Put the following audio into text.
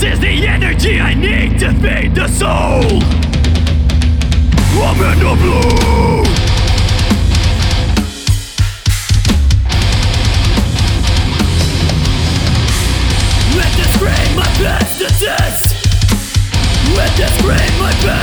This is the energy I need to feed the soul. I'm in the blue. Let this bring my best to test. Let this bring my best